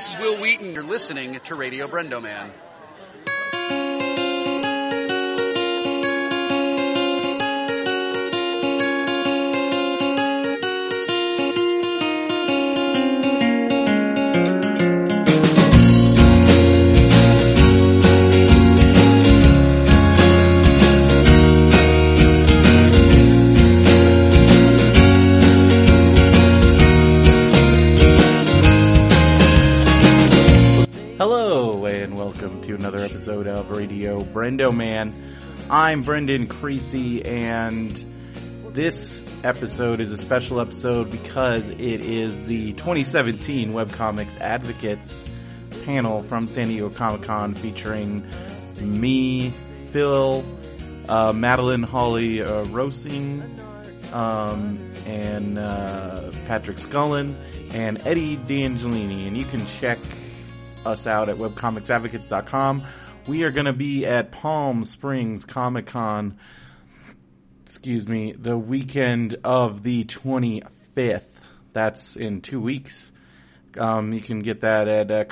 This is Wil Wheaton. You're listening to Radio Brendo Brendo Man. I'm Brendan Creasy, and this episode is a special episode because it is the 2017 Webcomics Advocates panel from San Diego Comic Con featuring me, Phil, uh, Madeleine Holly uh, Rosing, um, and uh, Patrick Scullin, and Eddie D'Angelini. And you can check us out at webcomicsadvocates.com. We are going to be at Palm Springs Comic Con, excuse me, the weekend of the 25th. That's in two weeks. Um, you can get that at uh.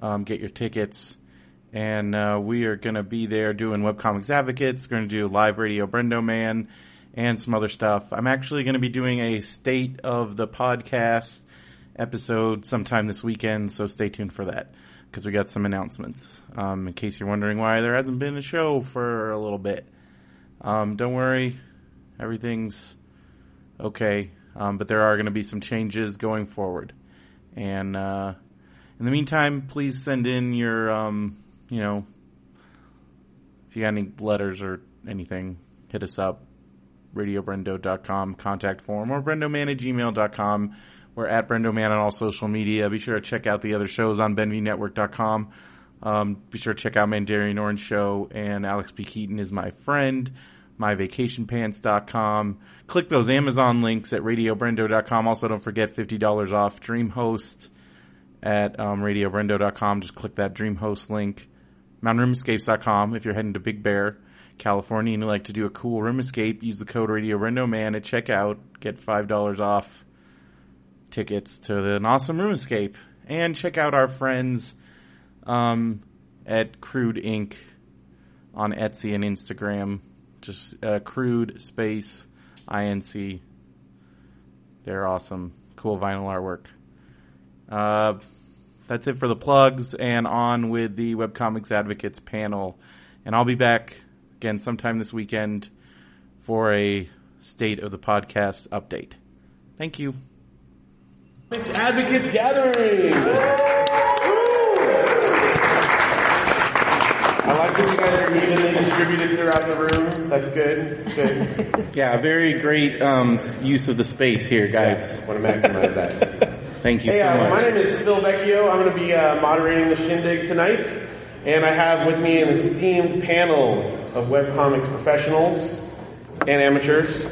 Um, get your tickets. And uh, we are going to be there doing Webcomics Advocates. Going to do live radio Brendo Man and some other stuff. I'm actually going to be doing a state of the podcast episode sometime this weekend, so stay tuned for that because we got some announcements. Um, in case you're wondering why there hasn't been a show for a little bit, um, don't worry, everything's okay. Um, but there are going to be some changes going forward, and uh, in the meantime, please send in your, um, you know, if you got any letters or anything, hit us up. RadioBrendo.com contact form or brendoman. We're at Brendo Man on all social media. Be sure to check out the other shows on BenvyNetwork.com. Um, be sure to check out Mandarin Orange Show and Alex P. Keaton is my friend. MyVacationPants.com. Click those Amazon links at RadioBrendo.com. Also, don't forget $50 off DreamHost at um, RadioBrendo.com. Just click that DreamHost link. MountainRoomEscapes.com if you're heading to Big Bear, California and you like to do a cool room escape, use the code Radio at checkout. Get $5 off tickets to an awesome room escape and check out our friends um, at Crude Inc. on Etsy and Instagram. Just uh, Crude Space Inc. They're awesome, cool vinyl artwork. Uh, that's it for the plugs, and on with the Webcomics Advocates panel. And I'll be back again sometime this weekend for a state of the podcast update. Thank you. Advocates Gathering. I like that you guys are evenly distributed throughout the room. That's good. Good. Yeah, very great um, use of the space here, guys. Want to maximize that. Thank you Hey, so uh, my name is Phil Vecchio. I'm going to be uh, moderating the shindig tonight, and I have with me an esteemed panel of webcomics professionals and amateurs.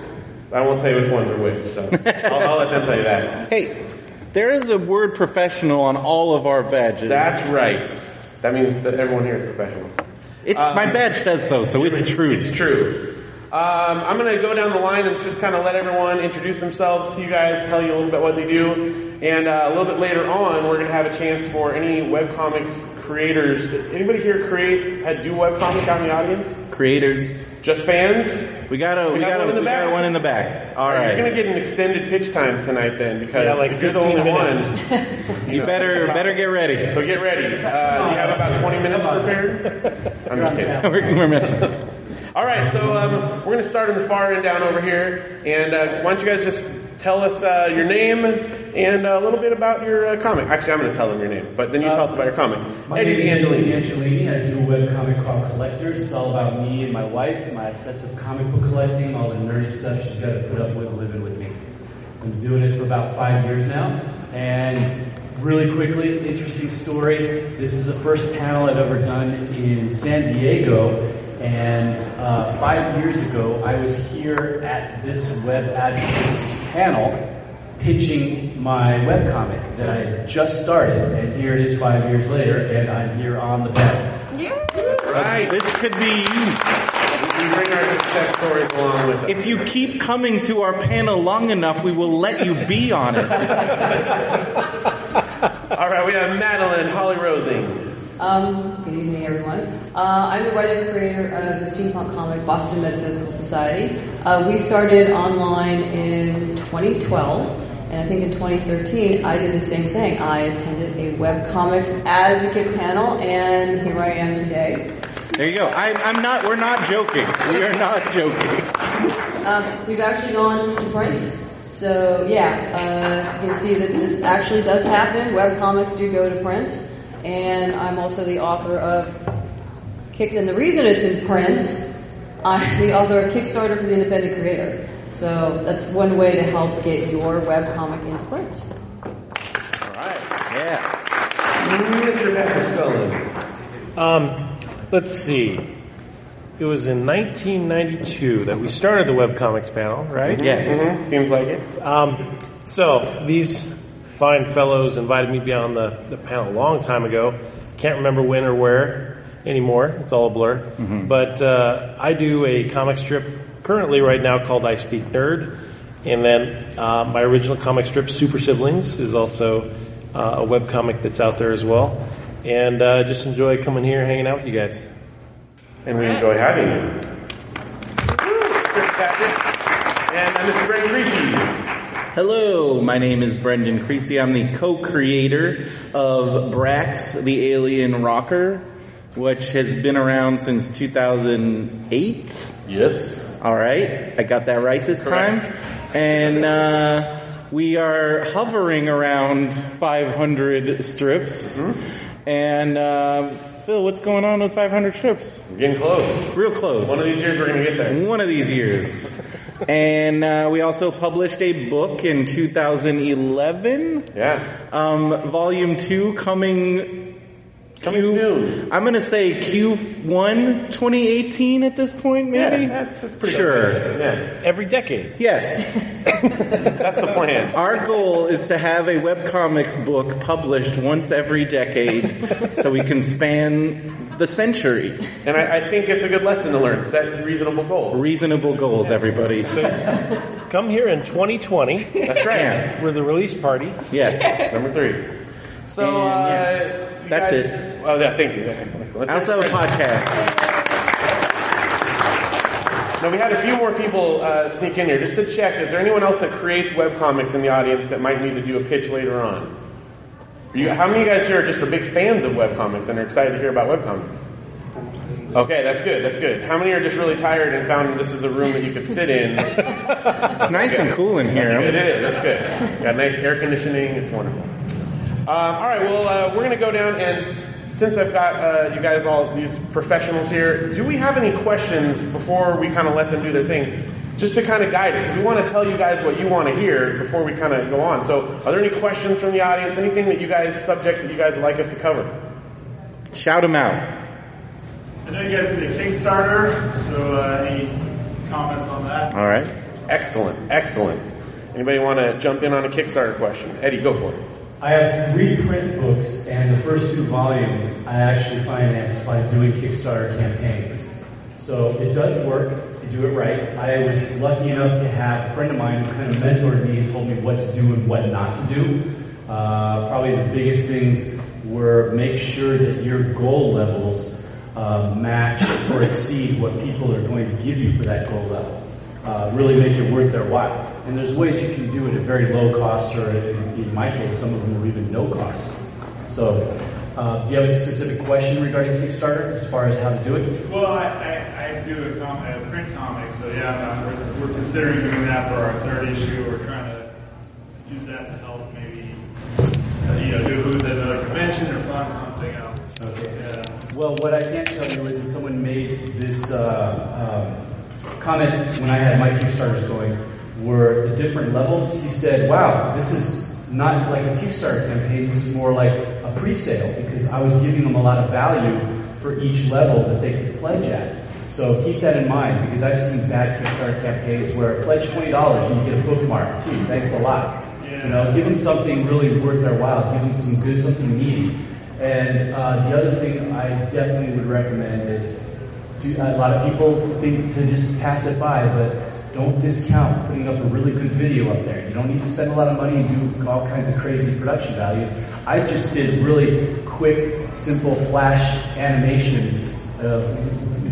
I won't tell you which ones are which, so I'll, I'll let them tell you that. Hey, there is a word professional on all of our badges. That's right. That means that everyone here is professional. it's my badge says so, so it's true. It's true. Um, I'm going to go down the line and just kind of let everyone introduce themselves to you guys, tell you a little bit what they do, and uh, a little bit later on, we're going to have a chance for any webcomics creators. Anybody here create had do webcomic out in the audience? Creators, Just fans? We got a we, got got, one a in the we got back? one in the back. All You're going to get an extended pitch time tonight then, because Yeah, like if you're the 15 only minutes. one, you better better get ready. so get ready. Uh, you have about 20 minutes prepared? I'm just kidding. we're, we're messing. All right, so um, we're going to start in the far end down over here, and uh, why don't you guys just tell us uh, your name and a little bit about your uh, comic. Actually, I'm going to tell them your name, but then you tell us about your comic. My Eddie name is Eddie. Angelini. I do a webcomic called Collectors. It's all about me and my wife and my obsessive comic book collecting, all the nerdy stuff she's got to put up with living with me. I'm doing it for about five years now. And really quickly, interesting story. This is the first panel I've ever done in San Diego. And uh, five years ago, I was here at this web advocates panel pitching my webcomic that I had just started. And here it is five years later, and I'm here on the panel. Yeah. Right. This could be you. we bring our success stories along with us. If you keep coming to our panel long enough, we will let you be on it. All right, we have Madeleine Holly Rosing. Um, good evening, everyone. Uh, I'm the writer and creator of the steampunk comic Boston Metaphysical Society. Uh, we started online in 2012. And I think in 2013, I did the same thing. I attended a webcomics advocate panel, and here I am today. There you go. I, I'm not. We're not joking. We are not joking. Um, we've actually gone to print. So yeah, uh, you can see that this actually does happen. Webcomics do go to print, and I'm also the author of Kick. And the reason it's in print, I'm the author of Kickstarter for the Independent Creator. So that's one way to help get your webcomic into print. All right. Yeah. Mr. Patrick Scullin. Um, let's see. It was in 1992 that we started the webcomics panel, right? Yes. Mhm, Seems like it. Um, so these fine fellows invited me to be on the, the panel a long time ago. Can't remember when or where anymore. It's all a blur. But uh, I do a comic strip currently right now called I Speak Nerd. And then uh, my original comic strip, Super Siblings, is also uh, a web comic that's out there as well. And uh, just enjoy coming here, hanging out with you guys. And we enjoy having you. Chris Patrick. And uh, Mr. Greg Creasy. Hello, my name is Brendan Creasy. I'm the co-creator of Brax, the Alien Rocker, which has been around since 2008. Yes. All right, I got that right this Correct. time. And uh, we are hovering around 500 strips. Hmm. And uh, Phil, what's going on with 500 strips? We're getting close. Real close. One of these years we're going to get there. One of these years. and uh, we also published a book in 2011. Yeah. Um, volume two coming. Coming Q, soon. I'm gonna say Q1 2018 at this point, maybe. Yeah, that's, that's pretty Sure. good. Yeah. Every decade. Yes. That's the plan. Our goal is to have a webcomics book published once every decade so we can span the century. And I, I think it's a good lesson to learn. Set reasonable goals. Reasonable goals, everybody. Come here in 2020 That's right. Yeah. for the release party. Yes. Number three. So, And, uh, yeah, you that's guys- it. Oh, yeah, thank you. Let's I also have a podcast. Now we had a few more people uh, sneak in here just to check. Is there anyone else that creates webcomics in the audience that might need to do a pitch later on? You, how many of you guys here are just are big fans of webcomics and are excited to hear about webcomics? Okay, that's good. That's good. How many are just really tired and found this is a room that you could sit in? It's nice and cool in here. here. is. That's good. Got nice air conditioning. It's wonderful. Um, all right. Well, uh, we're going to go down and since I've got uh, you guys all these professionals here, do we have any questions before we kind of let them do their thing? Just to kind of guide us. We want to tell you guys what you want to hear before we kind of go on. So, are there any questions from the audience? Anything that you guys subjects that you guys would like us to cover? Shout them out. I know you guys did a Kickstarter, so uh, any comments on that? All right. Excellent. Excellent. Anybody want to jump in on a Kickstarter question? Eddie, go for it. I have three print books, and the first two volumes I actually financed by doing Kickstarter campaigns. So it does work if you do it right. I was lucky enough to have a friend of mine who kind of mentored me and told me what to do and what not to do. Uh, probably the biggest things were make sure that your goal levels uh, match or exceed what people are going to give you for that goal level. Uh, really make it worth their while. And there's ways you can do it at very low cost, or in, in my case, some of them were even no cost. So, uh, do you have a specific question regarding Kickstarter as far as how to do it? Well, I, I, I do a, com- a print comic, so yeah, we're, we're considering doing that for our third issue. We're trying to use that to help maybe, uh, you know, do a booth at another convention or fund something else. Okay. Yeah. Well, what I can tell you is that someone made this uh, um, comment when I had my Kickstarters going were the different levels. He said, wow, this is not like a Kickstarter campaign, this is more like a pre-sale because I was giving them a lot of value for each level that they could pledge at. So keep that in mind because I've seen bad Kickstarter campaigns where pledge $20 and you get a bookmark. Gee, thanks a lot. You know, give them something really worth their while. Give them some good, something meaty. And uh, the other thing I definitely would recommend is do, a lot of people think to just pass it by, but don't discount putting up a really good video up there. You don't need to spend a lot of money and do all kinds of crazy production values. I just did really quick, simple flash animations, uh,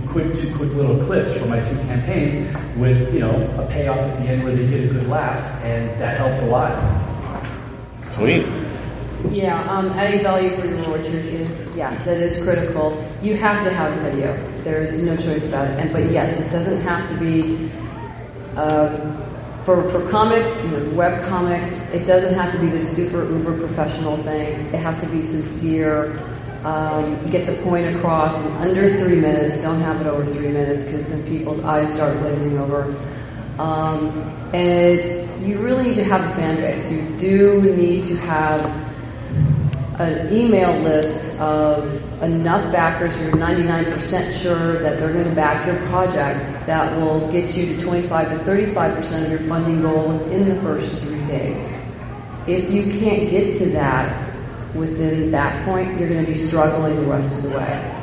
quick two quick little clips for my two campaigns with you know a payoff at the end where they get a good laugh, and that helped a lot. Sweet. Yeah, um, adding value for your launchers is, yeah, that is critical. You have to have video. There's no choice about it. And, but yes, it doesn't have to be, uh, for, for comics, you know, web comics, it doesn't have to be this super uber professional thing. It has to be sincere. Um, get the point across in under three minutes. Don't have it over three minutes because then people's eyes start glazing over. Um, and you really need to have a fan base. You do need to have an email list of enough backers you're 99% sure that they're going to back your project that will get you to 25 to 35% of your funding goal within the first three days. If you can't get to that within that point, you're going to be struggling the rest of the way.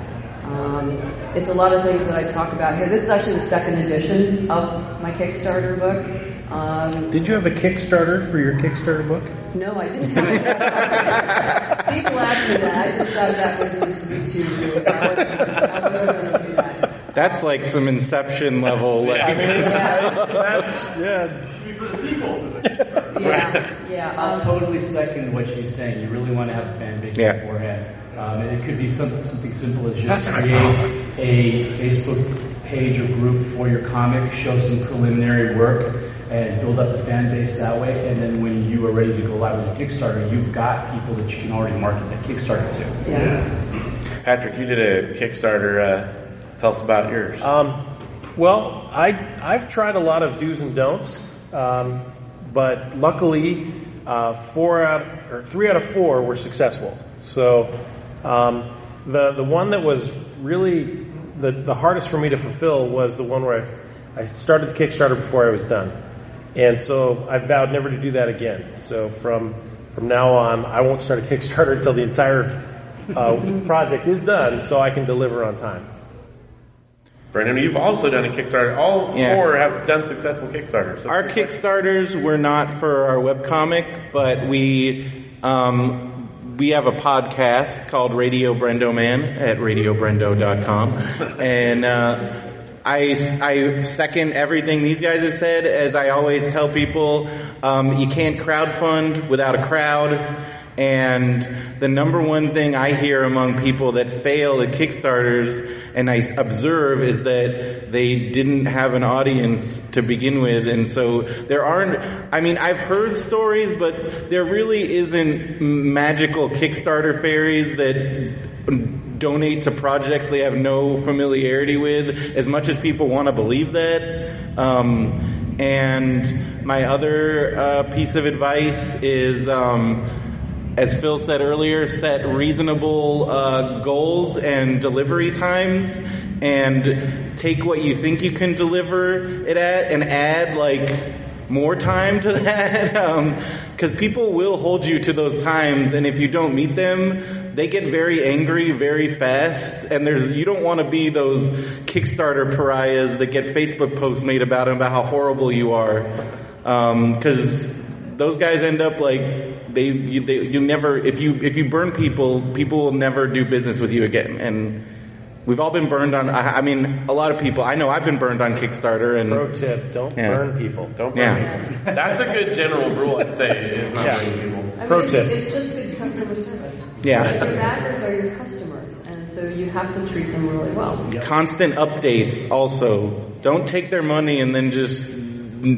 Um, it's a lot of things that I talk about here. This is actually the second edition of my Kickstarter book. Um, Did you have a Kickstarter for your Kickstarter book? No, I didn't have a People ask me that. I just thought that would just be too. I wasn't going to do that. That's like some Inception level. Like, Yeah, That's yeah. For the sequel to the yeah, yeah. I Um, totally second what she's saying. You really want to have a fan base Yeah. beforehand. Um, and it could be some, something simple as just create a Facebook page or group for your comic, show some preliminary work, and build up a fan base that way. And then when you are ready to go live with a Kickstarter, you've got people that you can already market that Kickstarter to. yeah. Patrick, you did a Kickstarter. Uh, tell us about yours. Um, well, I I've tried a lot of do's and don'ts, um, but luckily, uh, four out or three out of four were successful. So um, the the one that was really the the hardest for me to fulfill was the one where I, I started the Kickstarter before I was done, and so I vowed never to do that again. So from from now on, I won't start a Kickstarter until the entire uh, project is done, so I can deliver on time. Brendan, you've also done a Kickstarter. All Yeah. four have done successful Kickstarters. So Our Kickstarters were not for our webcomic, but we um, we have a podcast called Radio Brendo Man at radiobrendo.com. And uh, I, I second everything these guys have said. As I always tell people, um, you can't crowdfund without a crowd. And the number one thing I hear among people that fail at Kickstarters and I observe is that they didn't have an audience to begin with. And so there aren't, I mean, I've heard stories, but there really isn't magical Kickstarter fairies that donate to projects they have no familiarity with as much as people want to believe that. Um, and my other uh, piece of advice is, um, as Phil said earlier, set reasonable uh, goals and delivery times, and take what you think you can deliver it at, and add like more time to that, because people will hold you to those times, and if you don't meet them, they get very angry very fast, and there's you don't want to be those Kickstarter pariahs that get Facebook posts made about them about how horrible you are, um, because those guys end up like they you, they you never if you if you burn people people will never do business with you again and we've all been burned on I, I mean a lot of people I know I've been burned on Kickstarter and Pro tip: Don't Yeah. burn people. don't burn Yeah. people. That's a good general rule, I'd say. Is not Yeah. burning people. I Pro it's, tip. it's just good customer service. Yeah. Like, your backers are your customers, and so you have to treat them really well. constant updates also don't take their money and then just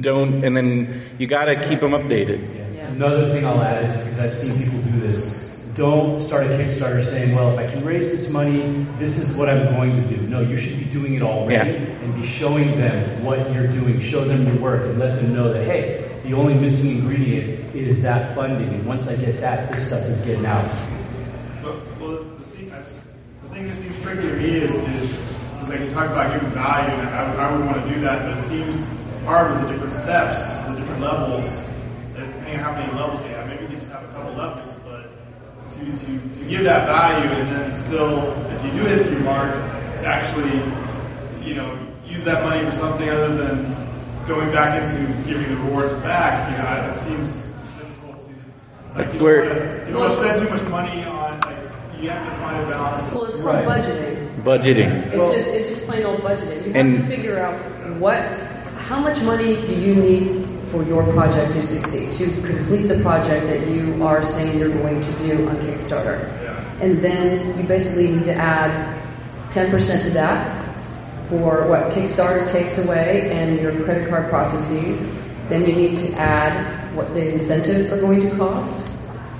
don't and then you got to keep them updated Yeah. Another thing I'll add is because I've seen people do this. Don't start a Kickstarter saying, well, if I can raise this money, this is what I'm going to do. No, you should be doing it already Yeah. and be showing them what you're doing. Show them your work and let them know that, hey, the only missing ingredient is that funding. And once I get that, this stuff is getting out. But, well, the, the, thing, I just, the thing that seems tricky to me is, is, is like you talk about giving value, and I, would- I would want to do that, but it seems hard with the different steps, the different levels, depending on how many levels you have. Maybe you just have a couple levels, but to, to, to give that value and then still, if you do hit your mark, to actually you know, use that money for something other than going back into giving the rewards back, you know, it seems difficult to. Like, That's you where- don't You don't want to spend too much money on, you have to find a balance. Well, it's called Right. budgeting. Budgeting. It's just it's just plain old budgeting. You have And- to figure out what, how much money do you need for your project to succeed, to complete the project that you are saying you're going to do on Kickstarter. And then you basically need to add 10% to that for what Kickstarter takes away and your credit card processing fees. Then you need to add what the incentives are going to cost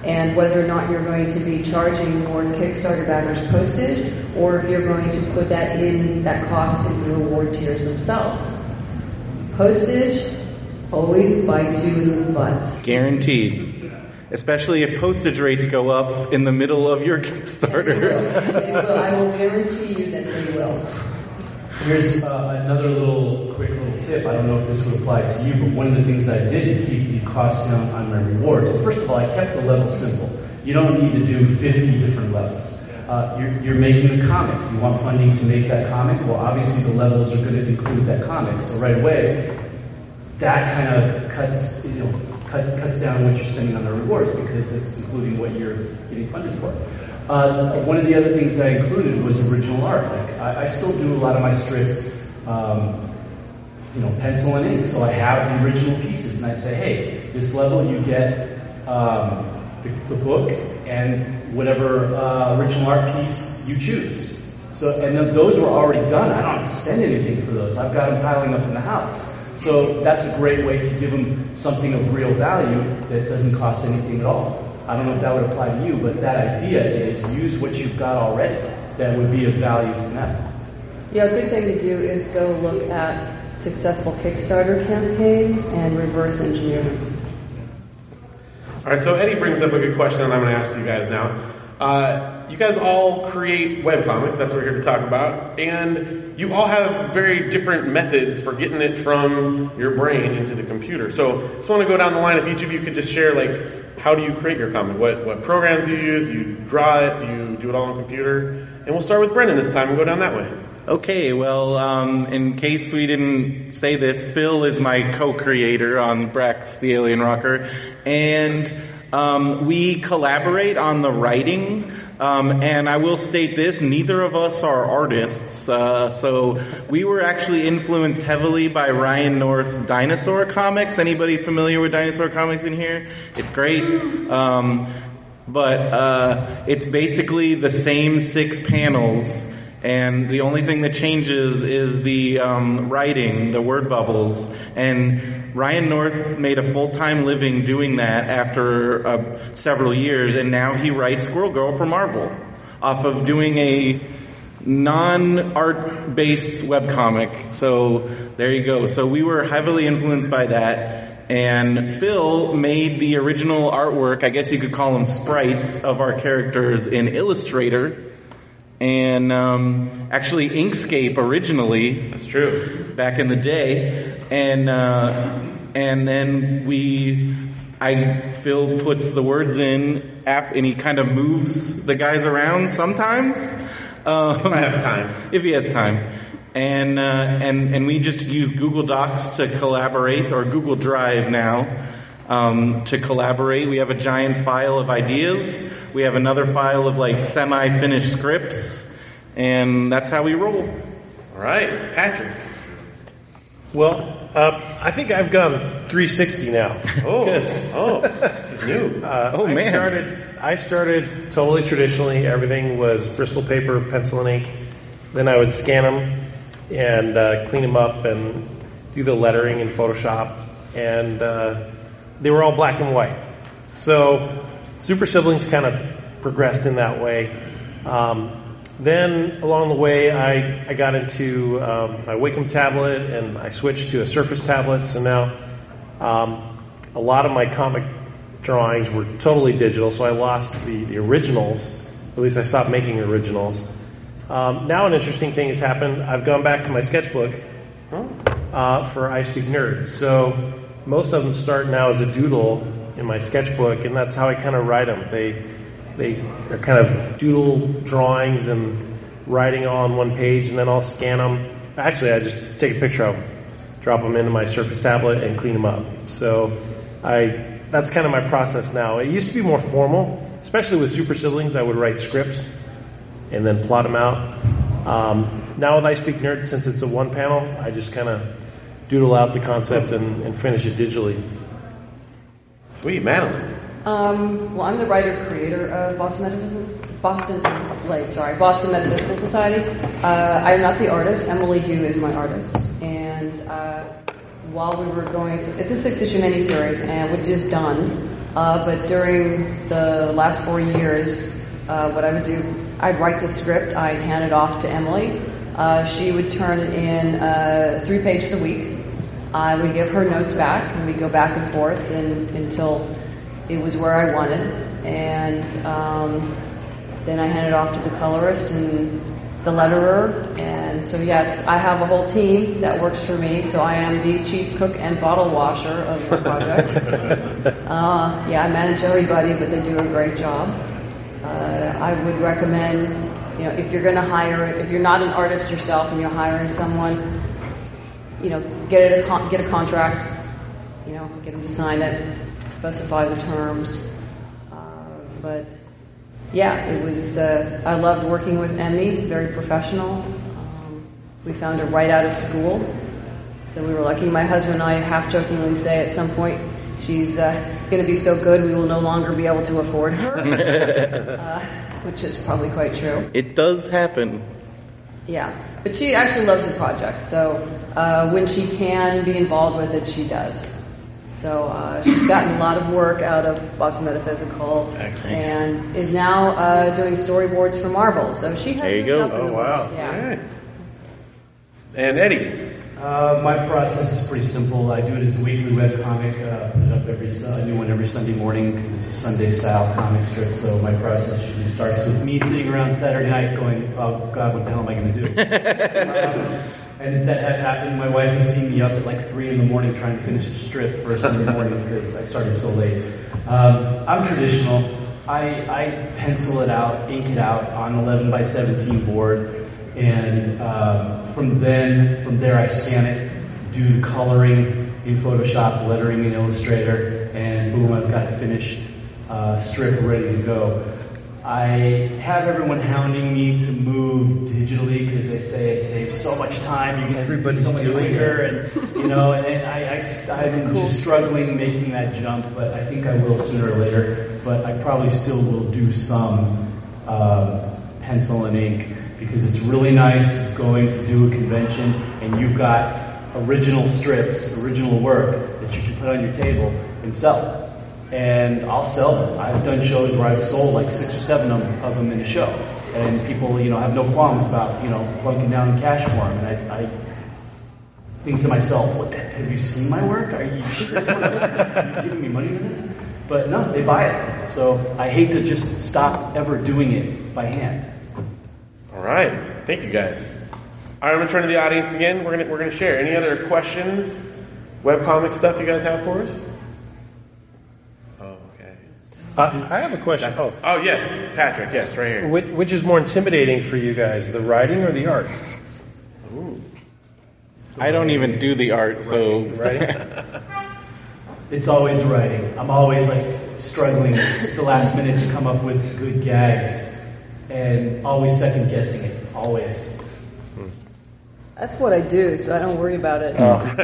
and whether or not you're going to be charging more Kickstarter backers postage or if you're going to put that in that cost in the reward tiers themselves. Postage always bites you in the butt. Guaranteed. Especially if postage rates go up in the middle of your Kickstarter. They will. I will guarantee you that they will. Here's uh, another little quick little tip. I don't know if this would apply to you, but one of the things I did to keep the cost down on my rewards. First of all, I kept the level simple. You don't need to do 50 different levels. Uh, you're, you're making a comic. You want funding to make that comic. Well, obviously the levels are going to include that comic. So right away, that kind of cuts, you know, cut, cuts down what you're spending on the rewards because it's including what you're getting funded for. Uh, one of the other things I included was original art. Like I, I still do a lot of my strips, um, you know, pencil and ink. So I have the original pieces, and I say, hey, this level you get um, the, the book and whatever uh, original art piece you choose. So, and th- those were already done. I don't spend anything for those. I've got them piling up in the house. So that's a great way to give them something of real value that doesn't cost anything at all. I don't know if that would apply to you, but that idea is use what you've got already that would be of value to them. Yeah, a good thing to do is go look at successful Kickstarter campaigns and reverse engineer them. All right, so Eddie brings up a good question, and I'm going to ask you guys now. Uh, you guys all create webcomics, that's what we're here to talk about, and you all have very different methods for getting it from your brain into the computer. So I just want to go down the line, if each of you could just share, like, how do you create your comic? What, what programs do you use? Do you draw it? Do you do it all on computer? And we'll start with Brendan this time and go down that way. Okay, well, um, in case we didn't say this, Phil is my co-creator on Brax the Alien Rocker, and um, we collaborate on the writing. Um, and I will state this: neither of us are artists, uh, so we were actually influenced heavily by Ryan North's Dinosaur comics. Anybody familiar with Dinosaur comics in here? It's great. Um, but uh, it's basically the same six panels, and the only thing that changes is the um, writing, the word bubbles. And Ryan North made a full-time living doing that after uh, several years, and now he writes Squirrel Girl for Marvel off of doing a non-art based webcomic. So there you go. So we were heavily influenced by that. And Phil made the original artwork, I guess you could call them sprites, of our characters in Illustrator. And um, actually Inkscape originally. That's true. Back in the day. And uh, and then we I Phil puts the words in app and he kind of moves the guys around sometimes. Um, I have time. if he has time. And uh, and and we just use Google Docs to collaborate, or Google Drive now um, to collaborate. We have a giant file of ideas. We have another file of like semi-finished scripts, and that's how we roll. All right, Patrick. Well, uh, I think I've gone 360 now. Oh, oh, this is new. uh, Oh, I man. started. I started totally traditionally. Everything was Bristol paper, pencil and ink. Then I would scan them and uh, clean them up and do the lettering in Photoshop. And uh, they were all black and white. So Super Siblings kind of progressed in that way. Um, then along the way, I, I got into um, my Wacom tablet and I switched to a Surface tablet. So now um, a lot of my comic drawings were totally digital, so I lost the, the originals. At least I stopped making originals. Um, now an interesting thing has happened. I've gone back to my sketchbook uh, for I Speak Nerd. So most of them start now as a doodle in my sketchbook, and that's how I kind of write them. They they are kind of doodle drawings and writing on one page, and then I'll scan them actually, I just take a picture of them, drop them into my Surface tablet, and clean them up. So I that's kind of my process now. It used to be more formal, especially with super siblings. I would write scripts and then plot them out. Um, now with I Speak Nerd, since it's a one panel, I just kind of doodle out the concept and, and finish it digitally. Sweet, Madeleine. Um, well, I'm the writer creator of Boston Metaphysical Boston like sorry Boston Metaphysical Society. Uh, I'm not the artist. Emily Hu is my artist, and uh, while we were going, it's a six issue miniseries, and which is done. Uh, but during the last four years, uh, what I would do, I'd write the script, I'd hand it off to Emily. Uh, she would turn it in uh, three pages a week. I would give her notes back, and we'd go back and forth and, until it was where I wanted. And um, then I hand it off to the colorist and the letterer. And so, yes, I have a whole team that works for me. So I am the chief cook and bottle washer of the project. uh, yeah, I manage everybody, but they do a great job. Uh, I would recommend, you know, if you're going to hire, if you're not an artist yourself and you're hiring someone, you know, get it a con- get a contract, you know, get them to sign it, specify the terms. Uh, but yeah, it was. Uh, I loved working with Emmy, very professional. Um, we found her right out of school, so we were lucky. My husband and I half jokingly say at some point she's uh, going to be so good we will no longer be able to afford her, uh, which is probably quite true. It does happen. Yeah, but she actually loves the project, so uh, when she can be involved with it, she does. So uh, she's gotten a lot of work out of Boston Metaphysical, Excellent. and is now uh, doing storyboards for Marvel. So she has There you go. Oh, wow. Yeah. Alright. And Eddie. Uh, my process is pretty simple. I do it as a weekly web comic, uh, put it up every a new one every Sunday morning because it's a Sunday style comic strip. So my process usually starts with me sitting around Saturday night going, "Oh God, what the hell am I going to do?" um, and that has happened. My wife has seen me up at like three in the morning trying to finish the strip first in the morning because I started so late. Um, I'm traditional. I, I pencil it out, ink it out on 11 by 17 board, and um, from then, from there, I scan it, do coloring in Photoshop, lettering in Illustrator, and boom, I've got a finished uh, strip ready to go. I have everyone hounding me to move digitally because they say it saves so much time. You can everybody's so much quicker, and you know. And I, I, I'm just struggling making that jump, but I think I will sooner or later. But I probably still will do some um, pencil and ink because it's really nice going to do a convention and you've got original strips, original work that you can put on your table and sell and I'll sell them. I've done shows where I've sold like six or seven of them, in a show, and people, you know, have no qualms about, you know, plunking down cash for them. And I, I think to myself, what, have you seen my work? Are you sure? Are you giving me money for this? But no, they buy it. So I hate to just stop ever doing it by hand. All right. Thank you guys. All right, I'm gonna turn to the audience again. We're gonna we're gonna share. Any other questions, webcomic stuff you guys have for us? Oh, okay. Uh, I have a question. Oh, Oh yes, Patrick. Yes, right here. which, which is more intimidating for you guys, the writing or the art? Ooh. I don't even do the art, so Writing. It's always writing. I'm always like struggling the last minute to come up with good gags and always second guessing it. Always. That's what I do, so I don't worry about it. Oh.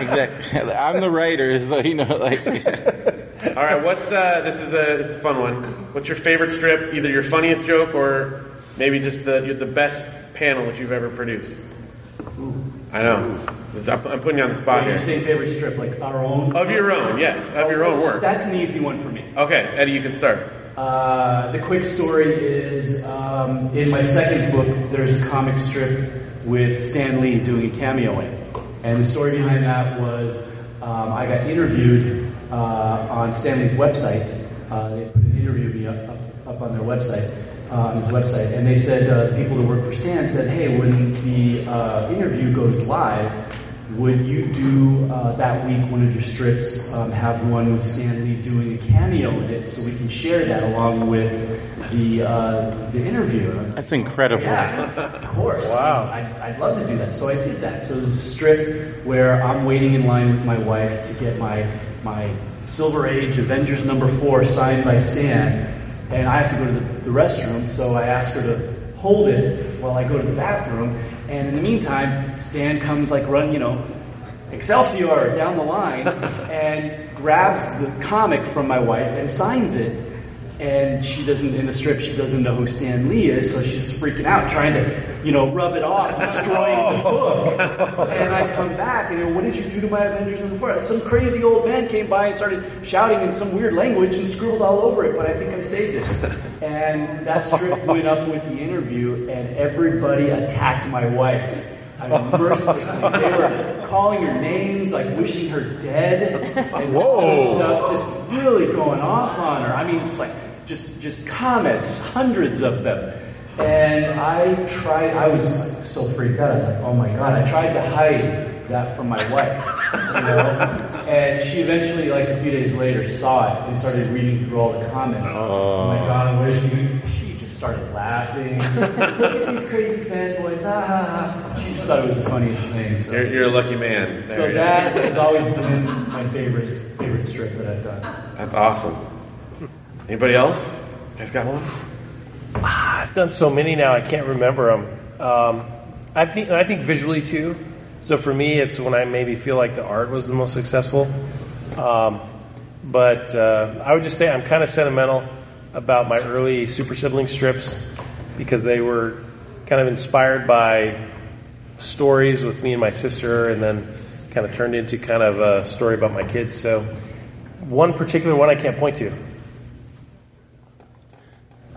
exactly. I'm the writer, so you know, like All right. What's uh? This is a this is a fun one. What's your favorite strip? Either your funniest joke or maybe just the the best panel that you've ever produced. I know. I'm I'm putting you on the spot When you here. say favorite strip, like our own? Of your own, yes, of your own work. That's an easy one for me. Okay, Eddie, you can start. Uh, the quick story is um, in my second book, there's a comic strip with Stan Lee doing a cameo in. And the story behind that was um, I got interviewed uh, on Stan Lee's website. Uh, they put an interview me up, up, up on their website, uh, on his website, and they said uh, people that work for Stan said, "Hey, when the interview goes live, would you do uh, that week one of your strips, um, have one with Stan Lee doing a cameo in it, so we can share that along with the uh, the interview? That's incredible. Yeah, of course. Wow. I'd, I'd love to do that. So I did that. So there's a strip where I'm waiting in line with my wife to get my my Silver Age Avengers number four signed by Stan, and I have to go to the, the restroom. So I ask her to hold it while I go to the bathroom. And in the meantime, Stan comes like run, you know, Excelsior down the line and grabs the comic from my wife and signs it. And she doesn't, in the strip, she doesn't know who Stan Lee is, so she's freaking out, trying to, you know, rub it off, destroying the oh. book. And I come back and, what did you do to my Avengers number four? Some crazy old man came by and started shouting in some weird language and scribbled all over it, but I think I saved it. And that strip went up with the interview, and everybody attacked my wife. I mean, mercilessly. They were calling her names, like wishing her dead, and all this stuff, just really going off on her. I mean, just like just just comments, hundreds of them. And I tried. I was like, so freaked out. I was like, oh my god! I tried to hide that from my wife, you know. And she eventually, like a few days later, saw it and started reading through all the comments. Oh, my god! I wish you. She just started laughing. Look at these crazy fanboys! Ah. She just thought it was the funniest thing. So. You're, you're a lucky man. There So that has always been my favorite favorite strip that I've done. That's awesome. Anybody else? Guys got one? I've done so many now, I can't remember them. Um, I think I think visually too. So for me, it's when I maybe feel like the art was the most successful. Um, but uh, I would just say I'm kind of sentimental about my early Super Sibling strips because they were kind of inspired by stories with me and my sister, and then kind of turned into kind of a story about my kids. So one particular one I can't point to.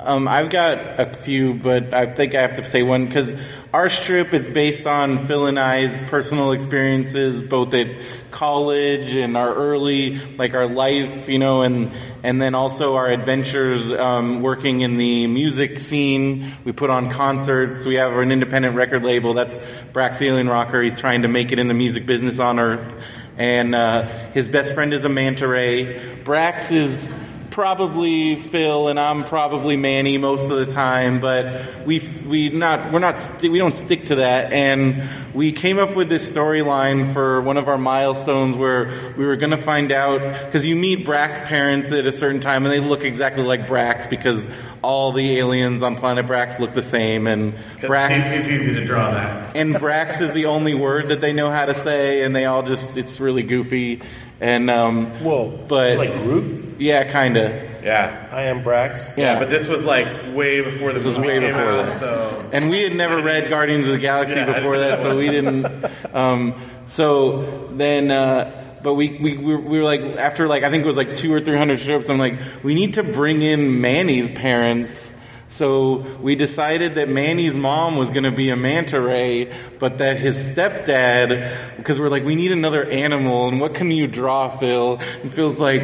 Um, I've got a few, but I think I have to say one because our strip is based on Phil and I's personal experiences, both at college and our early, like our life, you know, and and then also our adventures um, working in the music scene. We put on concerts. We have an independent record label. That's Brax Alien Rocker. He's trying to make it in the music business on Earth, and uh, his best friend is a manta ray. Brax is probably Phil and I'm probably Manny most of the time, but we we not we're not we don't stick to that. And we came up with this storyline for one of our milestones where we were going to find out because you meet Brax parents at a certain time and they look exactly like Brax because all the aliens on planet Brax look the same and Brax It's easy to draw that. and Brax is the only word that they know how to say, and they all just, it's really goofy. And, um, Whoa, but, like Groot? yeah, kinda. Yeah. I am Brax. Yeah. But this was like way before the This was movie way came before out, that. so And we had never read Guardians of the Galaxy Yeah. before that, so we didn't, um, so then, uh, but we, we, we were we were like, after like, I think it was like two or three hundred strips, I'm like, we need to bring in Manny's parents. So we decided that Manny's mom was going to be a manta ray, but that his stepdad, because we're like, we need another animal, and what can you draw, Phil? And Phil's like,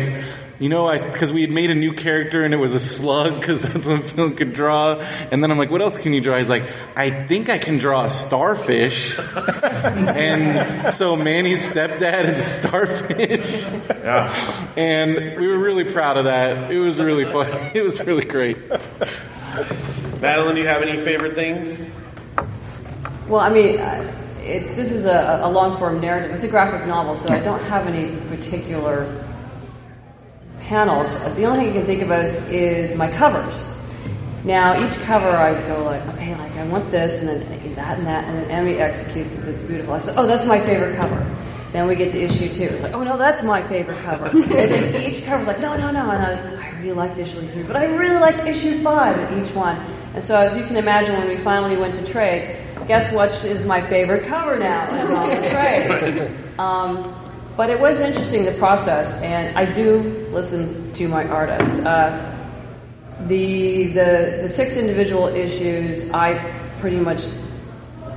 you know, because we had made a new character and it was a slug because that's what Phil could draw. And then I'm like, what else can you draw? He's like, I think I can draw a starfish. and so Manny's stepdad is a starfish. yeah. And we were really proud of that. It was really fun. It was really great. Madeleine, do you have any favorite things? Well, I mean, uh, it's this is a, a long form narrative. It's a graphic novel, so I don't have any particular panels. The only thing I can think about is, is my covers. Now, each cover I go like, okay, like I want this, and then that and that, and then Emmy executes it. It's beautiful. I said, oh, that's my favorite cover. Then we get to issue two. It's like, oh no, that's my favorite cover. and then each cover's like, no, no, no. And I, I really liked issue three, but I really liked issue five in each one. And so, as you can imagine, when we finally went to trade, guess what is my favorite cover now? It's on the trade. Um, but it was interesting the process, and I do listen to my artist. Uh, the the the six individual issues, I pretty much.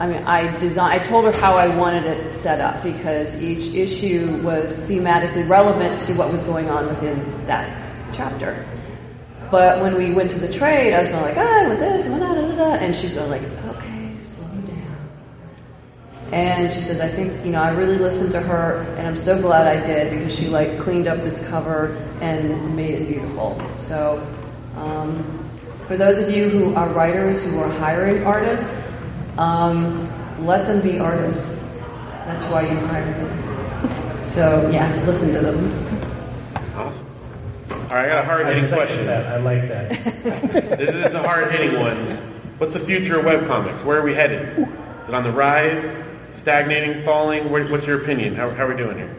I mean, I designed, I told her how I wanted it set up because each issue was thematically relevant to what was going on within that chapter. But when we went to the trade, I was going like, ah, want this, and da, da, da, and she's going like, okay, slow down. And she says, I think, you know, I really listened to her and I'm so glad I did because she like cleaned up this cover and made it beautiful. So, um, for those of you who are writers who are hiring artists, um, let them be artists. That's why you hire them. So, yeah, listen to them. Awesome. All right, I got a hard hitting question. that. I like that. this is a hard hitting one. What's the future of webcomics? Where are we headed? Is it on the rise? Stagnating? Falling? What's your opinion? How, how are we doing here?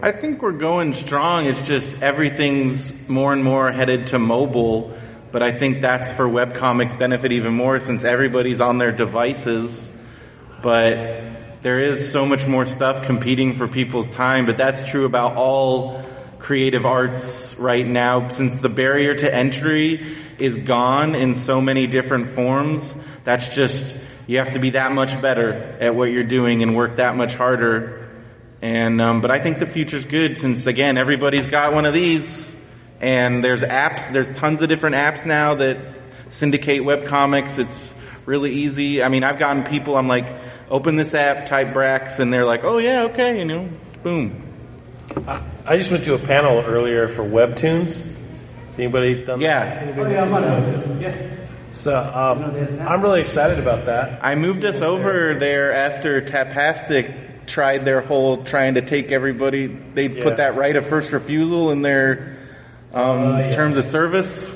I think we're going strong. It's just everything's more and more headed to mobile. But I think that's for webcomics benefit even more since everybody's on their devices. But there is so much more stuff competing for people's time. But that's true about all creative arts right now since the barrier to entry is gone in so many different forms. That's just, you have to be that much better at what you're doing and work that much harder. And, um, but I think the future's good since again, everybody's got one of these and there's apps, there's tons of different apps now that syndicate webcomics. It's really easy. I mean, I've gotten people, I'm like, open this app, type Brax, and they're like, oh yeah, okay, you know, boom. I just went to a panel earlier for Webtoons. Has anybody done Yeah. that? Oh, yeah, I'm on it. Yeah. So um, I'm really excited about that. I moved us over there after Tapastic tried their whole trying to take everybody. They Yeah. put that right of first refusal in their um, Uh, yeah. terms of service.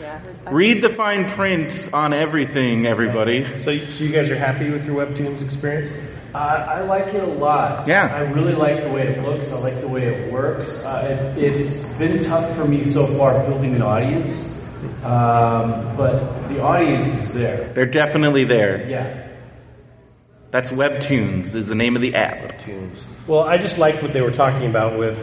Yeah, I heard- I Read the fine print on everything, everybody. So, you- so you guys are happy with your Webtoons experience? Uh, I like it a lot. Yeah. I really like the way it looks. I like the way it works. Uh, it, it's been tough for me so far building an audience, um, but the audience is there. They're definitely there. Yeah. That's Webtoons is the name of the app. Tunes. Well, I just like what they were talking about with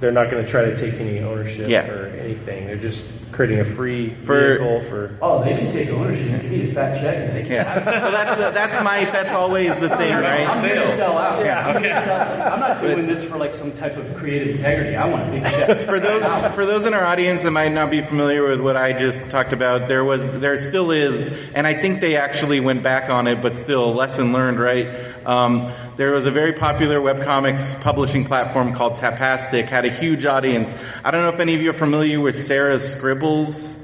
they're not going to try to take any ownership Yeah. or anything. They're just creating a free For- vehicle for. Oh, they can take ownership. You need a fat check. and They can Yeah. so that's that's my that's always the thing, I'm right? going to sell out. Yeah. I'm, gonna sell out. I'm not doing this for like some type of creative integrity. I want a big check. For those for those in our audience that might not be familiar with what I just talked about, there was there still is, and I think they actually went back on it, but still lesson learned, right? Um, there was a very popular webcomics publishing platform called Tapastic, had a huge audience. I don't know if any of you are familiar with Sarah's Scribbles.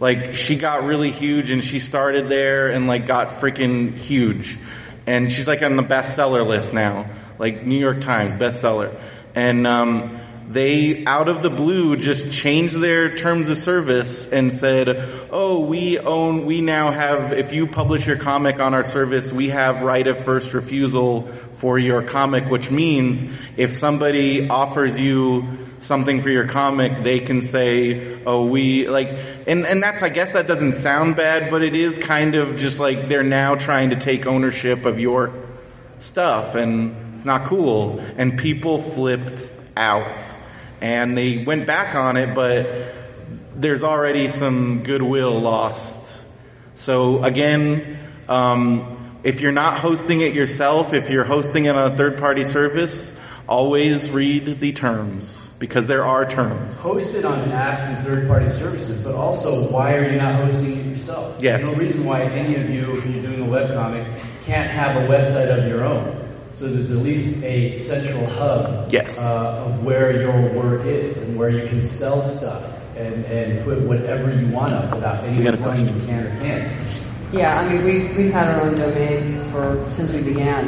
Like she got really huge and she started there and like got freaking huge. And she's like on the bestseller list now. Like New York Times bestseller. And um they out of the blue just changed their terms of service and said, "Oh, we own we now have if you publish your comic on our service, we have right of first refusal for your comic, which means if somebody offers you something for your comic, they can say, oh, we, like, and, and that's, I guess that doesn't sound bad, but it is kind of just like they're now trying to take ownership of your stuff, and it's not cool. And people flipped out. And they went back on it, but there's already some goodwill lost. So again, um, if you're not hosting it yourself, if you're hosting it on a third party service, always read the terms because there are terms. Host it on apps and third-party services, but also why are you not hosting it yourself? Yes. There's no reason why any of you, if you're doing a webcomic, can't have a website of your own. So there's at least a central hub Yes. uh, of where your work is and where you can sell stuff and, and put whatever you want up without anyone telling you you can or can't. Yeah, I mean, we've, we've had our own domain for, since we began.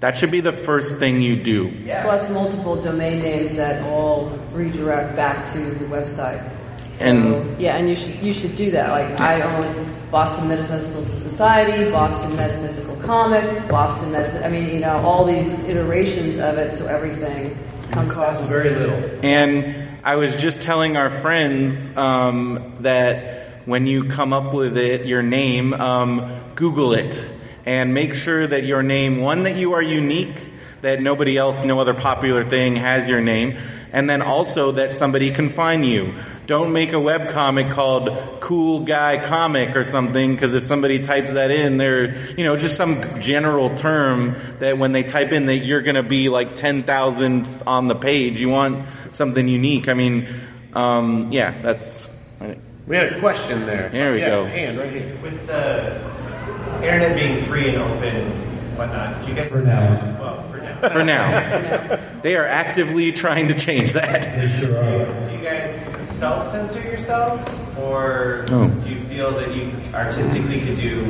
That should be the first thing you do. Plus multiple domain names that all redirect back to the website. So, And- yeah, and you should, you should do that. Like, I own Boston Metaphysical Society, Boston Metaphysical Comic, Boston Metaphysical, I mean, you know, all these iterations of it, so everything comes costs very little. And I was just telling our friends um, that when you come up with it, your name, um, Google it and make sure that your name, one, that you are unique, that nobody else, no other popular thing has your name, and then also that somebody can find you. Don't make a web comic called Cool Guy Comic or something, because if somebody types that in, they're, you know, just some general term that when they type in that you're gonna be like 10,000 on the page. You want something unique. I mean, um, yeah, that's, We had a question there. There we yes, go. Hand right here. With the internet being free and open, whatnot. Do you guys For now. Well, for now. For now, they are actively trying to change that. They sure are. Do you guys self-censor yourselves, or Oh. do you feel that you artistically could do,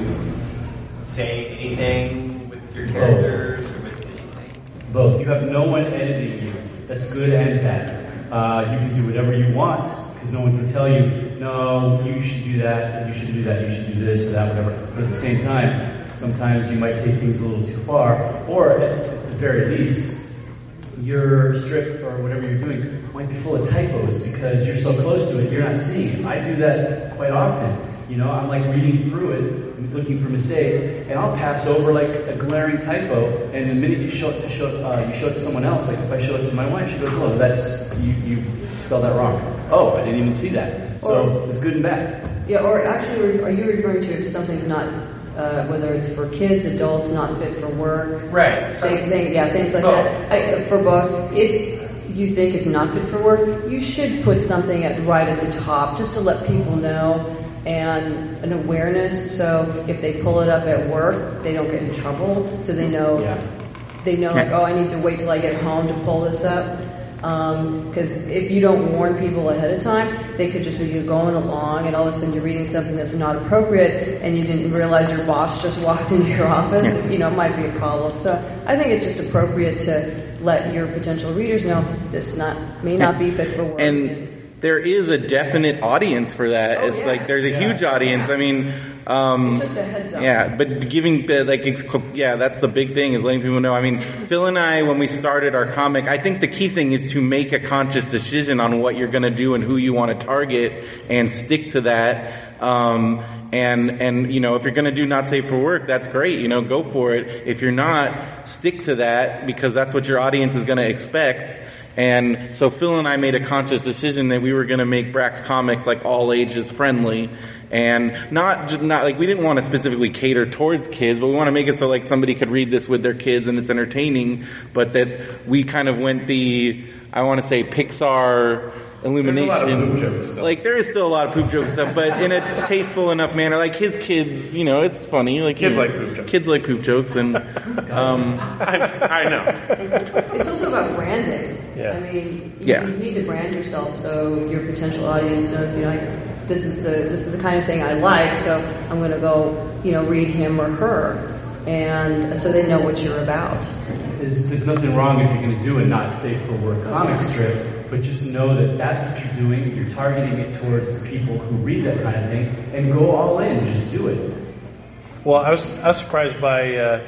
say anything with your characters or with anything? Both. You have no one editing you. That's good and bad. Uh, you can do whatever you want because no one can tell you, no, you should do that, you should do that, you should do this or that, whatever. But at the same time, sometimes you might take things a little too far, or at the very least, your strip or whatever you're doing might be full of typos because you're so close to it, you're not seeing it. I do that quite often. You know, I'm like reading through it, looking for mistakes, and I'll pass over like a glaring typo. And the minute you show it to show, uh, you show it to someone else, like if I show it to my wife, she goes, "Oh, that's you, you spelled that wrong." Oh, I didn't even see that. So it's good and bad. Yeah, or actually, are you referring to if something's not, uh, whether it's for kids, adults, not fit for work? Right. Same thing, yeah, things like Both. that. I, for book, if you think it's not fit for work, you should put something at right at the top just to let people know and an awareness. So if they pull it up at work, they don't get in trouble. So they know Yeah. they know like, oh, I need to wait till I get home to pull this up. Um, because if you don't warn people ahead of time, they could just be going along, and all of a sudden you're reading something that's not appropriate, and you didn't realize your boss just walked into your office. You know, it might be a problem. So I think it's just appropriate to let your potential readers know this not may not be fit for work. and there is a definite audience for that. Oh, it's yeah. like there's a huge audience. I mean, um, It's just a heads up. yeah, but giving uh, like ex- yeah, that's the big thing is letting people know. I mean, Phil and I, when we started our comic, I think the key thing is to make a conscious decision on what you're going to do and who you want to target, and stick to that. Um, and and you know, if you're going to do not safe for work, that's great. You know, go for it. If you're not, stick to that because that's what your audience is going to expect. And so Phil and I made a conscious decision that we were going to make Brax Comics like all ages friendly, and not not like we didn't want to specifically cater towards kids, but we want to make it so like somebody could read this with their kids and it's entertaining. But that we kind of went the I want to say Pixar illumination. There's a lot of poop jokes. Like there is still a lot of poop jokes stuff, but in a tasteful enough manner. Like his kids, you know, it's funny. Like Kids you like poop jokes. Kids like poop jokes, and um, I, I know. It's also about branding. Yeah. I mean, you, Yeah. you need to brand yourself so your potential audience knows, you know, like, this is the this is the kind of thing I like, so I'm going to go, you know, read him or her, and so they know what you're about. There's, there's nothing wrong if you're going to do a not safe for work comic strip, but just know that that's what you're doing. You're targeting it towards the people who read that kind of thing, and go all in. Just do it. Well, I was I was surprised by uh,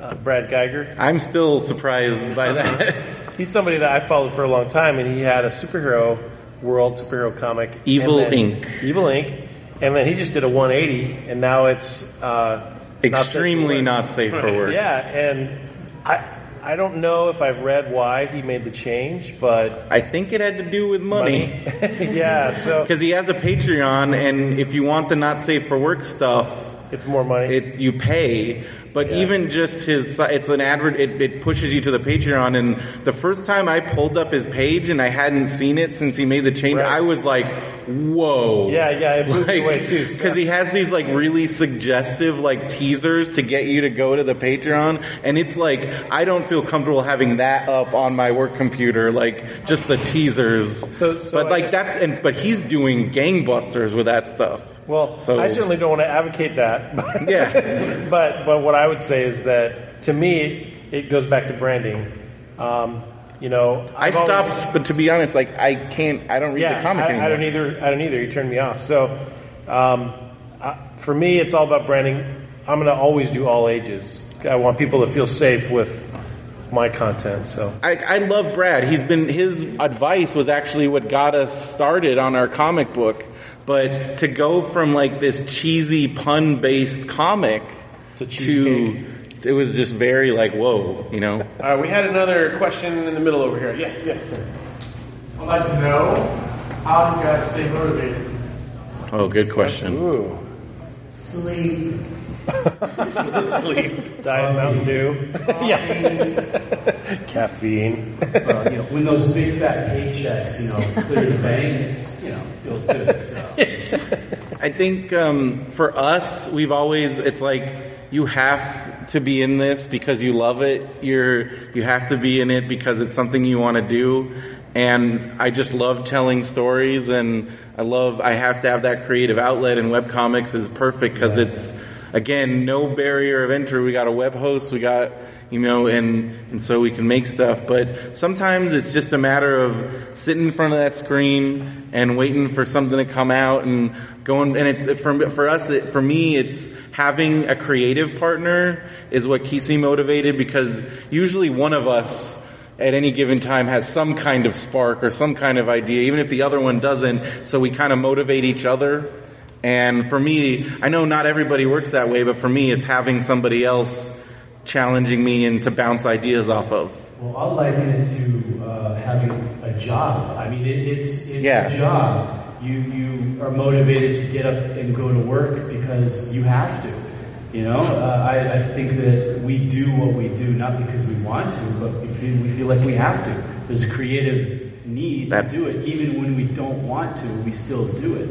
uh, Brad Guigar. I'm still surprised by that. He's somebody that I followed for a long time, and he had a superhero world superhero comic, Evil and then- Inc. Evil Inc. And then he just did a 180, and now it's uh, not safe for Extremely work. not safe for work. Yeah, and I I don't know if I've read why he made the change, but I think it had to do with money. yeah, so Because he has a Patreon, and if you want the not safe for work stuff, it's more money. it's you pay. But Yeah. even just his, it's an advert. It, it pushes you to the Patreon. And the first time I pulled up his page and I hadn't seen it since he made the change, Right. I was like, "Whoa!" yeah, yeah, it blew me away too. Because he has these like really suggestive like teasers to get you to go to the Patreon, and it's like I don't feel comfortable having that up on my work computer, like just the teasers. So- so but like that's and but he's doing gangbusters with that stuff. Well, So- I certainly don't want to advocate that. But Yeah. but but what I would say is that to me, it goes back to branding. Um, you know, I I've always- stopped, but to be honest, like I can't, I don't read yeah, the comic I, anymore. I don't either. I don't either. You turned me off. So um, I, for me, it's all about branding. I'm going to always do all ages. I want people to feel safe with my content. So I, I love Brad. He's been his advice was actually what got us started on our comic book. But to go from like this cheesy pun based comic To to it was just very like whoa, you know. Uh, we had another question in the middle over here. Yes, yes, sir. I'd like to know how do you guys stay motivated? Oh, good question. ooh, Sleep. Diet Mountain Dew, yeah, caffeine. Well, you know, when those big fat paychecks, you know, clear the bank, it's you know feels good. So I think um, for us, we've always it's like you have to be in this because you love it. You're you have to be in it because it's something you want to do. And I just love telling stories, and I love I have to have that creative outlet. And webcomics is perfect because it's again no barrier of entry. We got a web host, we got you know, and, and so we can make stuff. But sometimes it's just a matter of sitting in front of that screen and waiting for something to come out and going, and it's, for, for us, it, for me, it's having a creative partner is what keeps me motivated because usually one of us at any given time has some kind of spark or some kind of idea, even if the other one doesn't, so we kind of motivate each other. And for me, I know not everybody works that way, but for me, it's having somebody else challenging me and to bounce ideas off of. Well, I'll liken it to uh, having a job. I mean, it, it's it's Yeah. a job. You you are motivated to get up and go to work because you have to. You know, uh, I, I think that we do what we do not because we want to, but we feel, we feel like we have to. There's a creative need That- to do it, even when we don't want to. We still do it.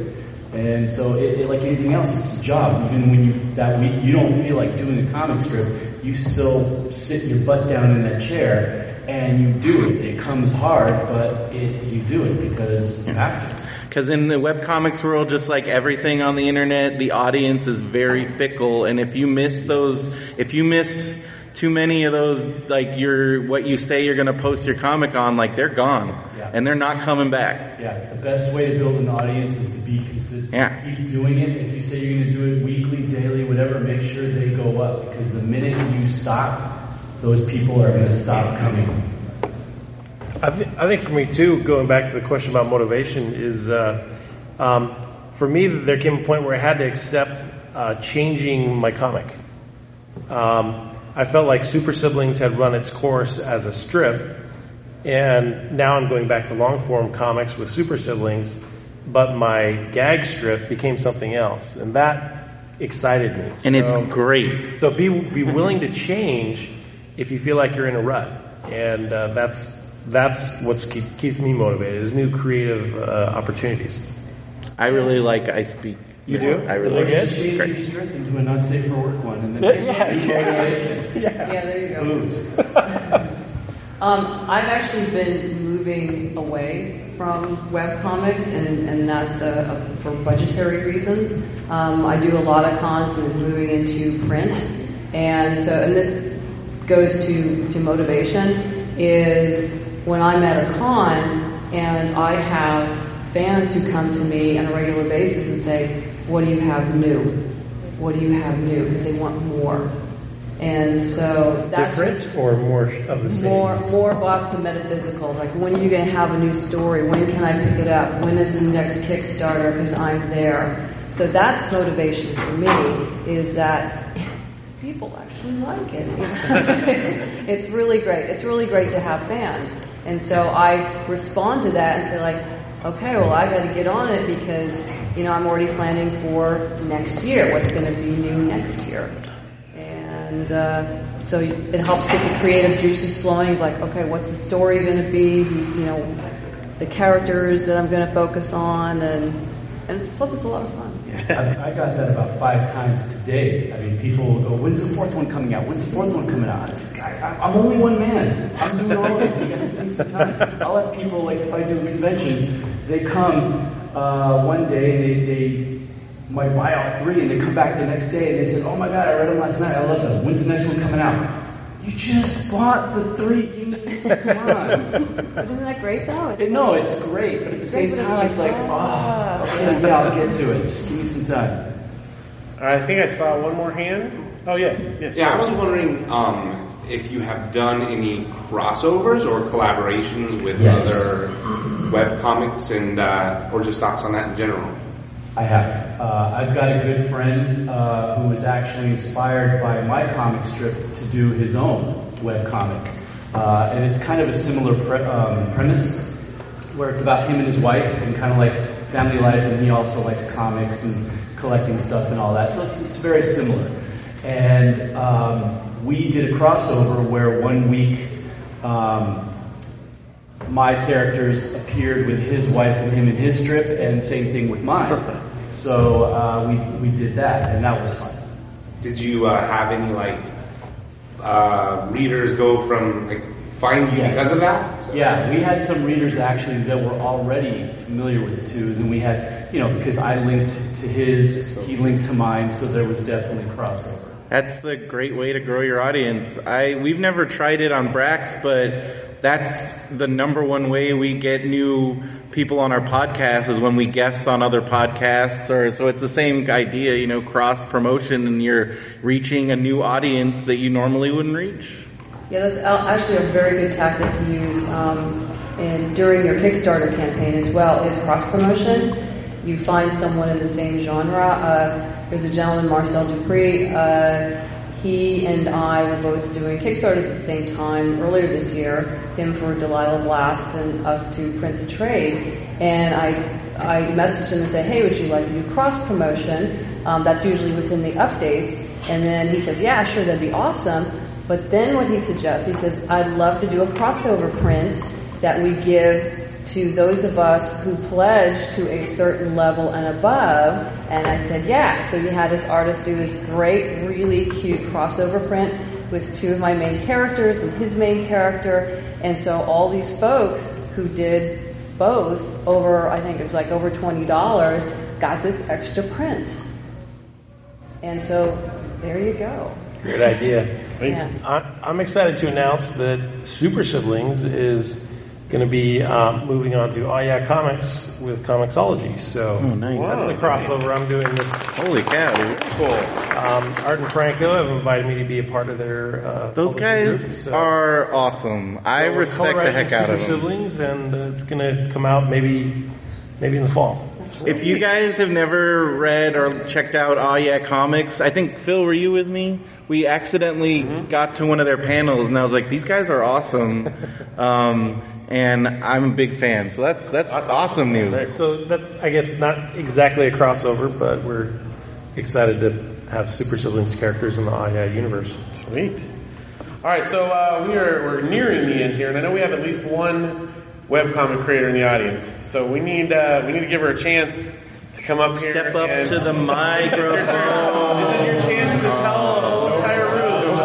And so, it, it, like anything else, it's a job. Even when you that week you don't feel like doing a comic strip, you still sit your butt down in that chair and you do it. It comes hard, but it, you do it because you have to. Because in the webcomics world, just like everything on the internet, the audience is very fickle, and if you miss those, if you miss too many of those, like your what you say you're going to post your comic on, like they're gone, Yeah. and they're not coming back. Yeah, the best way to build an audience is to be consistent. Yeah. Keep doing it. If you say you're going to do it weekly, daily, whatever, make sure they go up because the minute you stop, those people are going to stop coming. I, th- I think for me too, going back to the question about motivation, is uh, um, for me there came a point where I had to accept uh, changing my comic. Um, I felt like Super Siblings had run its course as a strip, and now I'm going back to long form comics with Super Siblings, but my gag strip became something else, and that excited me. And So- it's great. so be be willing to change if you feel like you're in a rut, and uh, that's that's what keep, keeps me motivated. Is new creative uh, opportunities. I really like I speak. You do? I Is really it like good? Change Great. your into a not safe for work one, and then Yeah, motivation. Yeah, there you go. Boobs. Um, I've actually been moving away from webcomics, and, and that's uh, uh, for budgetary reasons. Um, I do a lot of cons and moving into print, and so and this goes to to motivation is when I'm at a con and I have fans who come to me on a regular basis and say, "What do you have new? What do you have new?" Because they want more. And so that's Different or more of the same? more, more Boston metaphysical. Like, when are you going to have a new story? When can I pick it up? When is the next Kickstarter? Because I'm there. So that's motivation for me. Is that people actually like it. it's really great. It's really great to have fans. And so I respond to that and say like, okay, well I got to get on it because you know I'm already planning for next year. What's going to be new next year? And uh, so it helps get the creative juices flowing. Like, okay, what's the story going to be? You know, the characters that I'm going to focus on, and and it's, plus it's a lot of fun. I, got that about five times today. I mean, people go, when's the fourth one coming out? When's the fourth one coming out? I said, I, I'm only one man. I'm doing all of it. I'll have people, like, if I do a convention, they come uh, one day and they, they might buy all three and they come back the next day and they said, oh my god, I read them last night. I love them. When's the next one coming out? You just bought the three. Give me- Come on. Isn't that great though? It- no, it's great, but at the same Great, but it's time, it's like, like, oh, ah. okay, yeah, I'll get to it. Just give me some time. I think I saw one more hand. Oh yes, yes. Yeah, I was wondering um, if you have done any crossovers or collaborations with Yes. other web comics and uh, or just thoughts on that in general. I have. Uh, I've got a good friend uh, who was actually inspired by my comic strip to do his own web comic. Uh, and it's kind of a similar pre- um, premise where it's about him and his wife and kind of like family life, and he also likes comics and collecting stuff and all that. So it's, it's very similar. And um, we did a crossover where one week um, my characters appeared with his wife and him in his strip, and same thing with mine. So uh, we we did that, and that was fun. Did you uh, have any like uh, readers go from like find you Yes. because of that? Yeah, we had some readers actually that were already familiar with it too. Then we had, you know, because I linked to his, he linked to mine, so there was definitely crossover. That's the great way to grow your audience. I we've never tried it on Brax, but that's the number one way we get new people on our podcast is when we guest on other podcasts or so it's the same idea, you know, cross promotion and you're reaching a new audience that you normally wouldn't reach. Yeah, that's actually a very good tactic to use um, in, during your Kickstarter campaign as well. Is cross promotion. You find someone in the same genre. Uh, there's a gentleman, Marcel Dupree. Uh, he and I were both doing Kickstarters at the same time earlier this year. Him for Delilah Blast and us to print the trade. And I I messaged him and said, "Hey, would you like to do cross promotion?" Um, that's usually within the updates. And then he said, "Yeah, sure, that'd be awesome." But then what he suggests, he says, I'd love to do a crossover print that we give to those of us who pledge to a certain level and above. And said, yeah. So he had this artist do this great, really cute crossover print with two of my main characters and his main character. And so all these folks who did both over, I think it was like over $20, got this extra print. And so there you go. Great idea. Yeah. I'm excited to announce that Super Siblings is going to be uh, moving on to Oh Yeah Comics with Comixology. So Oh, nice. that's the crossover I'm doing. This. Holy cow, dude. Cool. Um, Art and Franco have invited me to be a part of their. Uh, Those guys group, so- are awesome. I so we're respect the heck out of Super them. Siblings, and uh, it's going to come out maybe maybe in the fall. If you guys have never read or checked out Ah Yeah Comics, I think Phil, were you with me? We accidentally got to one of their panels, and I was like, "These guys are awesome," um, and I'm a big fan. So that's that's awesome Right, news. so that I guess not exactly a crossover, but we're excited to have Super Siblings characters in the Yeah universe. Sweet. All right, so uh, we are we're nearing the end here, and I know we have at least one webcomic creator in the audience. So we need uh, we need to give her a chance to come up here. Step up and- to the microphone. This is your chance to tell the whole entire room.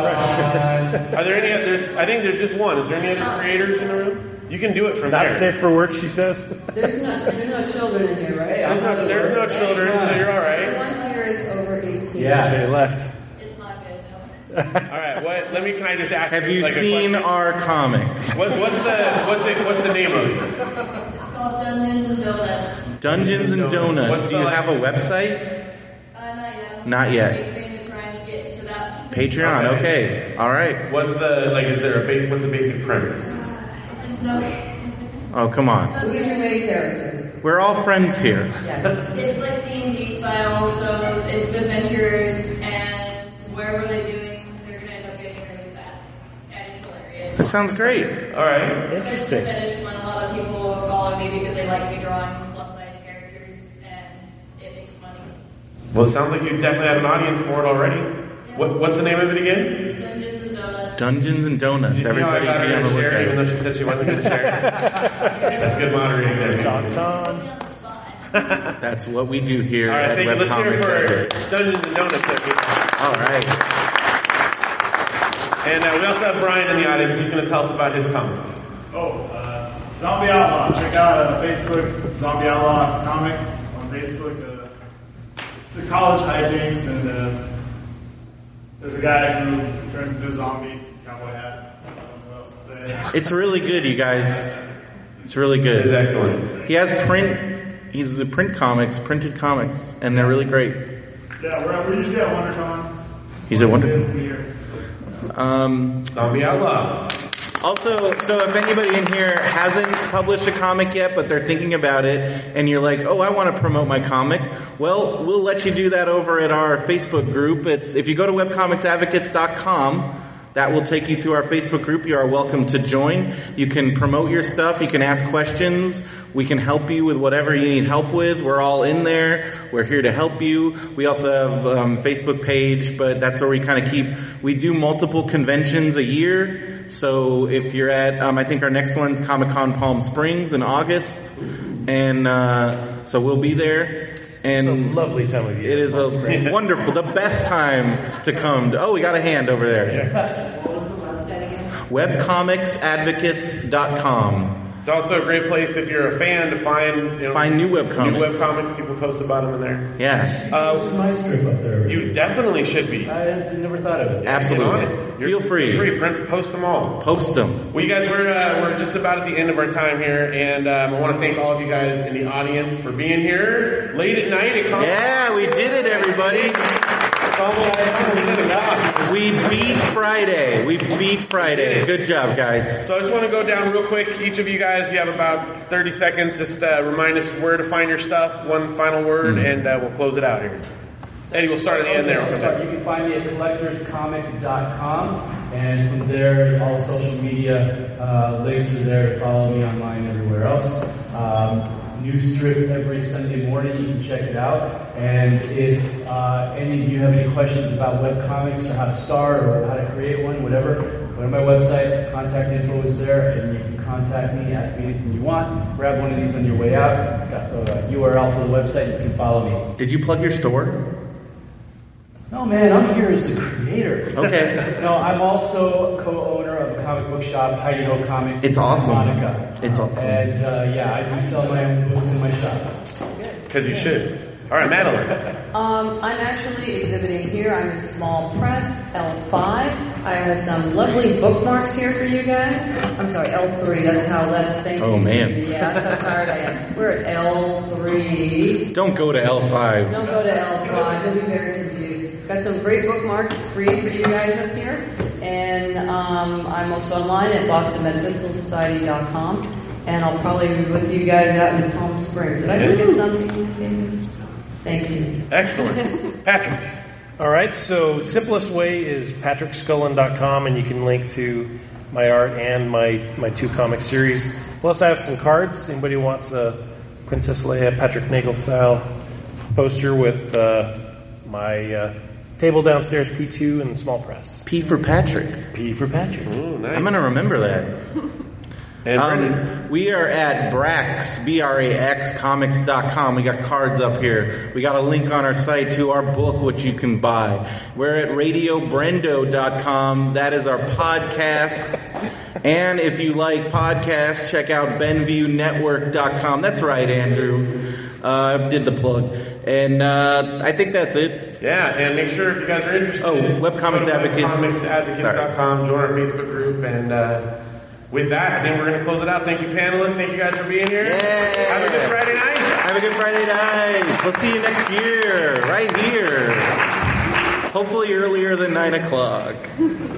Are there any others? I think there's just one. Is there any other creators in the room? You can do it from Not there. safe for work, she says. There's no, there's no children in here, right? There's no, there's no children, so you're all right. Everyone here is over 18. Yeah. They left. It's not good, All right. What? Let me. Can I just ask? Have you like, a seen question? our comic? What, what's the what's it? What's the name of it? It's called Dungeons and Donuts. Dungeons and Donuts. What's Do the, you like- have a website? Uh, not yet. I'm Not yet. Patreon to try and get to that. Patreon. Okay. Okay. All right. What's the like? Is there a ba- what's the basic premise? It's no. Oh, come on. Who's your main character? We're all friends here. Yes. It's like D and D style, so it's the adventures, and wherever they're doing, they're gonna end up getting really fat, and it's hilarious. That sounds great. All right. Interesting. a fetish when a lot of people follow me because they like me drawing plus size characters, and it makes money. Well, it sounds like you definitely have an audience for it already. What, what's the name of it again? Dungeons and Donuts. Dungeons and Donuts. You see how I Everybody be on the to share, even though she said she wasn't going to share. That's good moderating there. John man. That's what we do here All right, at thank you. Let's hear for Dungeons and Donuts. everybody. All right. And uh, we also have Brian in the audience. He's going to tell us about his comic. Oh, uh, Zombie Outlaw. Check out uh, Facebook, Zombie Outlaw comic on Facebook. Uh, it's the college hijinks, and uh, there's a guy who turns into a zombie, cowboy hat. I don't know what else to say. It's really good, you guys. It's really good. It's excellent. He has print. He's the print comics, printed comics, and they're really great. Yeah, we're, we're usually at WonderCon. He's a wonder. We'll be here. Um, Zombie Outlaw. Also, so if anybody in here hasn't published a comic yet, but they're thinking about it, and you're like, oh, I want to promote my comic, well, we'll let you do that over at our Facebook group. It's, if you go to webcomicsadvocates.com, that will take you to our Facebook group. You are welcome to join. You can promote your stuff. You can ask questions. We can help you with whatever you need help with. We're all in there. We're here to help you. We also have um, Facebook page, but that's where we kind of keep. We do multiple conventions a year. So if you're at, um, I think our next one's Comic Con Palm Springs in August, and uh, so we'll be there. And It's a lovely time of year. It is a wonderful, the best time to come. To, oh, we got a hand over there. What was the website again? Webcomicsadvocates.com. It's also a great place if you're a fan to find you know, Find new webcomics. New webcomics. People post about them in there. Yeah, Uh, my strip up there. you definitely should be. I never thought of it. absolutely. Get on it. Feel free. Free. Print, post them all. Post them. Well, you guys, we're uh, we're just about at the end of our time here, and um, I want to thank all of you guys in the audience for being here late at night at Comic. Yeah, we did it, everybody. We beat Friday. We beat Friday. Good job, guys. So I just want to go down real quick. Each of you guys, you have about 30 seconds. Just uh, remind us where to find your stuff. One final word, Hmm. and uh, we'll close it out here. Eddie, we'll start at the end there. So you can find me at collectorscomic.com, and from there, all social media uh, links are there to follow me online everywhere else. Um, new strip every Sunday morning. You can check it out. And if uh, any of you have any questions about web comics or how to start or how to create one, whatever, go to my website. Contact info is there, and you can contact me, ask me anything you want. Grab one of these on your way out. Got the URL for the website. You can follow me. Did you plug your store? No, man, I'm here as the creator. Okay. no, I'm also co-owner of a comic book shop, Hi De Ho Comics. It's awesome. Monica. It's awesome. And uh, yeah, I do sell my own books in my shop. Because you should. All right, Madeleine. Um, I'm actually exhibiting here. I'm in small press, L5. I have some lovely bookmarks here for you guys. I'm sorry, L3. That's how that's thank Oh, man. Yeah, that's how tired I am. We're at L3. Don't go to L5. Don't go to L5. You'll be very confused. Got some great bookmarks free for you guys up here. And um, I'm also online at bostonmetaphysicalsociety.com. And I'll probably be with you guys out in Palm Springs. Did I forget something? Thank you. Excellent. Patrick. All right, so simplest way is patrickscullin.com, and you can link to my art and my, my two comic series. Plus, I have some cards. Anybody wants a Princess Leia Patrick Nagel style poster with uh, my uh, table downstairs, P2, and small press. P for Patrick. P for Patrick. Ooh, nice. I'm going to remember that. And Um, we are at Brax, B-R-A-X, comics.com. We got cards up here. We got a link on our site to our book, which you can buy. We're at radiobrendo.com. That is our podcast. And if you like podcasts, check out BenviewNetwork.com. That's right, Andrew. Uh, I did the plug. And, uh, I think that's it. Yeah, and make sure if you guys are interested. Oh, Webcomics go to Advocates. webcomicsadvocates.com, join our Facebook group, and uh, with that, I think we're going to close it out. Thank you, panelists. Thank you guys for being here. Yeah. Have a good Friday night. Have a good Friday night. We'll see you next year, right here. Hopefully earlier than 9 o'clock.